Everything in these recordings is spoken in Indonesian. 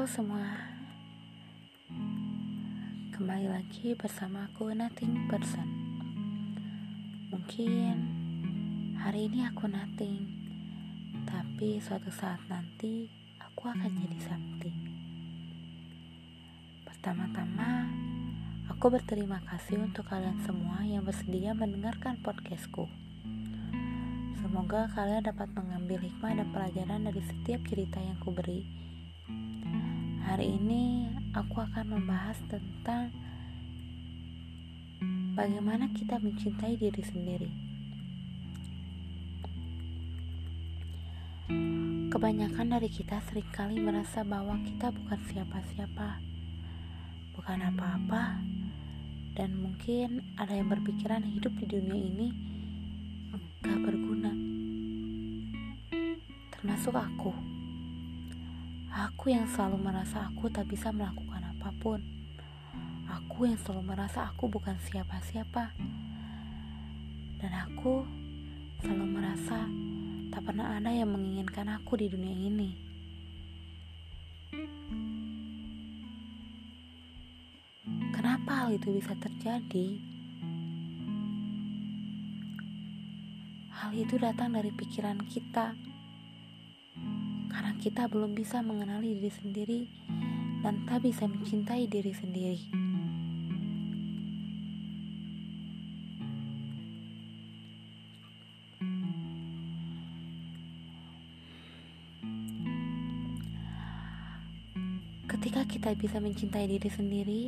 Halo semua. Kembali lagi bersama aku Nothing Person Mungkin hari ini aku nothing Tapi suatu saat nanti aku akan jadi something Pertama-tama Aku berterima kasih untuk kalian semua yang bersedia mendengarkan podcastku. Semoga kalian dapat mengambil hikmah dan pelajaran dari setiap cerita yang kuberi beri Hari ini aku akan membahas tentang bagaimana kita mencintai diri sendiri. Kebanyakan dari kita sering kali merasa bahwa kita bukan siapa-siapa, bukan apa-apa, dan mungkin ada yang berpikiran hidup di dunia ini gak berguna. Termasuk aku. Aku yang selalu merasa aku tak bisa melakukan apa pun. Aku yang selalu merasa aku bukan siapa-siapa. Dan aku selalu merasa tak pernah ada yang menginginkan aku di dunia ini. Kenapa hal itu bisa terjadi? Hal itu datang dari pikiran kita karena kita belum bisa mengenali diri sendiri dan tak bisa mencintai diri sendiri. Ketika kita bisa mencintai diri sendiri,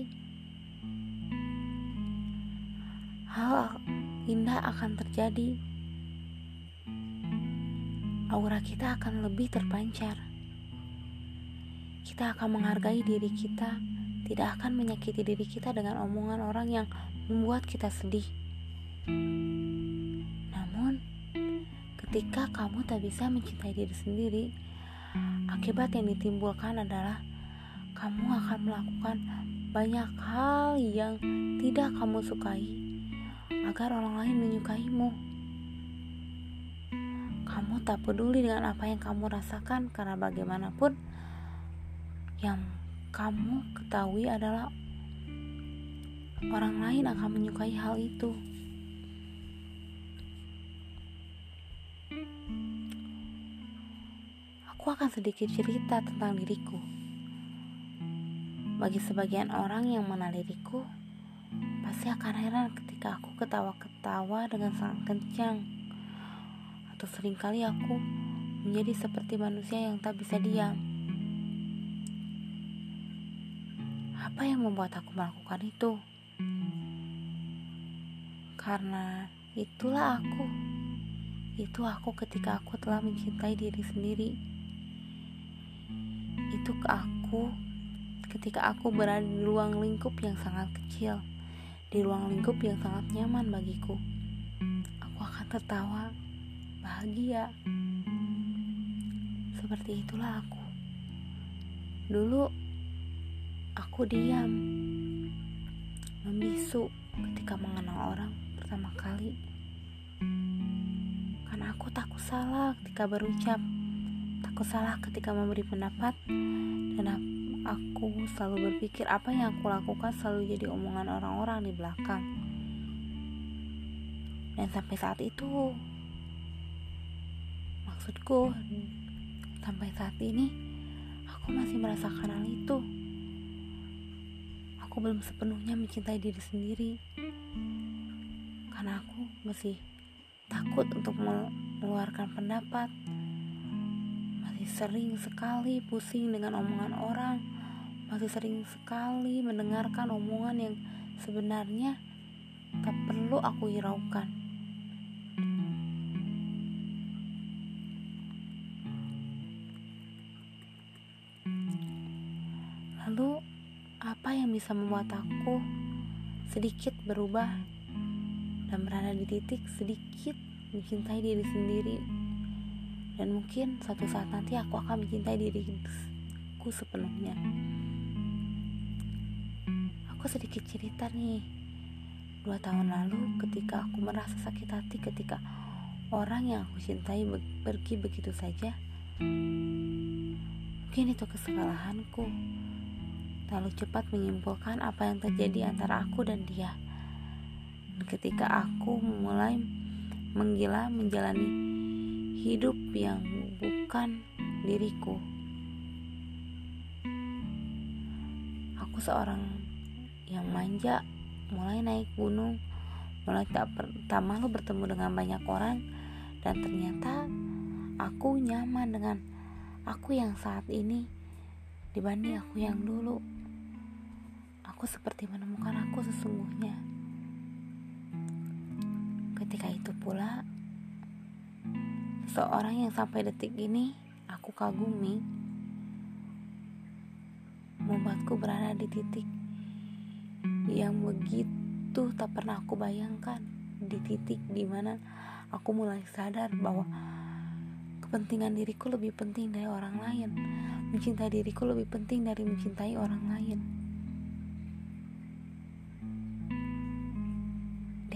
hal indah akan terjadi aura kita akan lebih terpancar. Kita akan menghargai diri kita, tidak akan menyakiti diri kita dengan omongan orang yang membuat kita sedih. Namun, ketika kamu tak bisa mencintai diri sendiri, akibat yang ditimbulkan adalah kamu akan melakukan banyak hal yang tidak kamu sukai agar orang lain menyukaimu kamu tak peduli dengan apa yang kamu rasakan karena bagaimanapun yang kamu ketahui adalah orang lain akan menyukai hal itu. Aku akan sedikit cerita tentang diriku. Bagi sebagian orang yang mengenal pasti akan heran ketika aku ketawa-ketawa dengan sangat kencang atau sering kali aku menjadi seperti manusia yang tak bisa diam. Apa yang membuat aku melakukan itu? Karena itulah aku. Itu aku ketika aku telah mencintai diri sendiri. Itu ke aku ketika aku berada di ruang lingkup yang sangat kecil, di ruang lingkup yang sangat nyaman bagiku. Aku akan tertawa bahagia. Seperti itulah aku. Dulu aku diam, membisu ketika mengenal orang pertama kali. Karena aku takut salah ketika berucap, takut salah ketika memberi pendapat, dan aku selalu berpikir apa yang aku lakukan selalu jadi omongan orang-orang di belakang. Dan sampai saat itu Maksudku, sampai saat ini aku masih merasakan hal itu. Aku belum sepenuhnya mencintai diri sendiri. Karena aku masih takut untuk mengeluarkan pendapat. Masih sering sekali pusing dengan omongan orang. Masih sering sekali mendengarkan omongan yang sebenarnya tak perlu aku hiraukan. Apa yang bisa membuat aku sedikit berubah dan berada di titik sedikit mencintai diri sendiri? Dan mungkin suatu saat nanti aku akan mencintai diriku sepenuhnya. Aku sedikit cerita nih. Dua tahun lalu ketika aku merasa sakit hati ketika orang yang aku cintai pergi begitu saja Mungkin itu kesalahanku. Terlalu cepat menyimpulkan apa yang terjadi antara aku dan dia. Ketika aku mulai menggila menjalani hidup yang bukan diriku. Aku seorang yang manja, mulai naik gunung, mulai tak, tak malu bertemu dengan banyak orang, dan ternyata aku nyaman dengan aku yang saat ini dibanding aku yang dulu. Aku seperti menemukan aku sesungguhnya. Ketika itu pula, seorang yang sampai detik ini aku kagumi membuatku berada di titik yang begitu tak pernah aku bayangkan di titik di mana aku mulai sadar bahwa kepentingan diriku lebih penting dari orang lain mencintai diriku lebih penting dari mencintai orang lain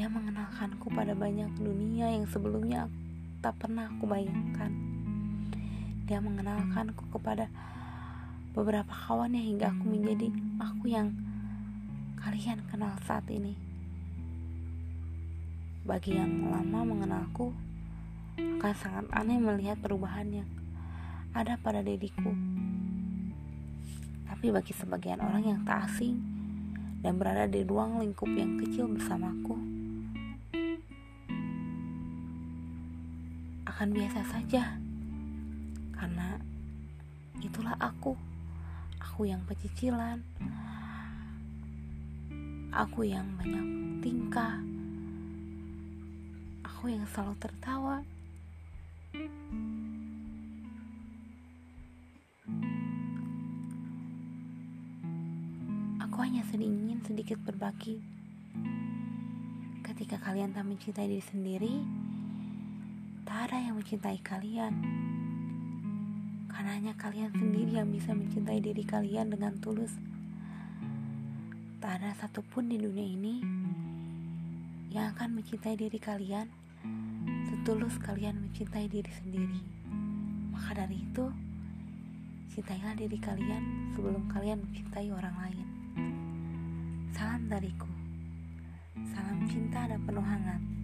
dia mengenalkanku pada banyak dunia yang sebelumnya tak pernah aku bayangkan dia mengenalkanku kepada beberapa kawannya hingga aku menjadi aku yang kalian kenal saat ini. Bagi yang lama mengenalku, akan sangat aneh melihat perubahan yang ada pada diriku. Tapi bagi sebagian orang yang tak asing dan berada di ruang lingkup yang kecil bersamaku, akan biasa saja. Karena itulah aku. Aku yang pecicilan. Aku yang banyak tingkah. Aku yang selalu tertawa. Aku hanya sedingin sedikit berbagi. Ketika kalian tak mencintai diri sendiri ada yang mencintai kalian karena hanya kalian sendiri yang bisa mencintai diri kalian dengan tulus. Tak ada satupun di dunia ini yang akan mencintai diri kalian setulus kalian mencintai diri sendiri. Maka dari itu, cintailah diri kalian sebelum kalian mencintai orang lain. Salam dariku. Salam cinta dan penuh hangat.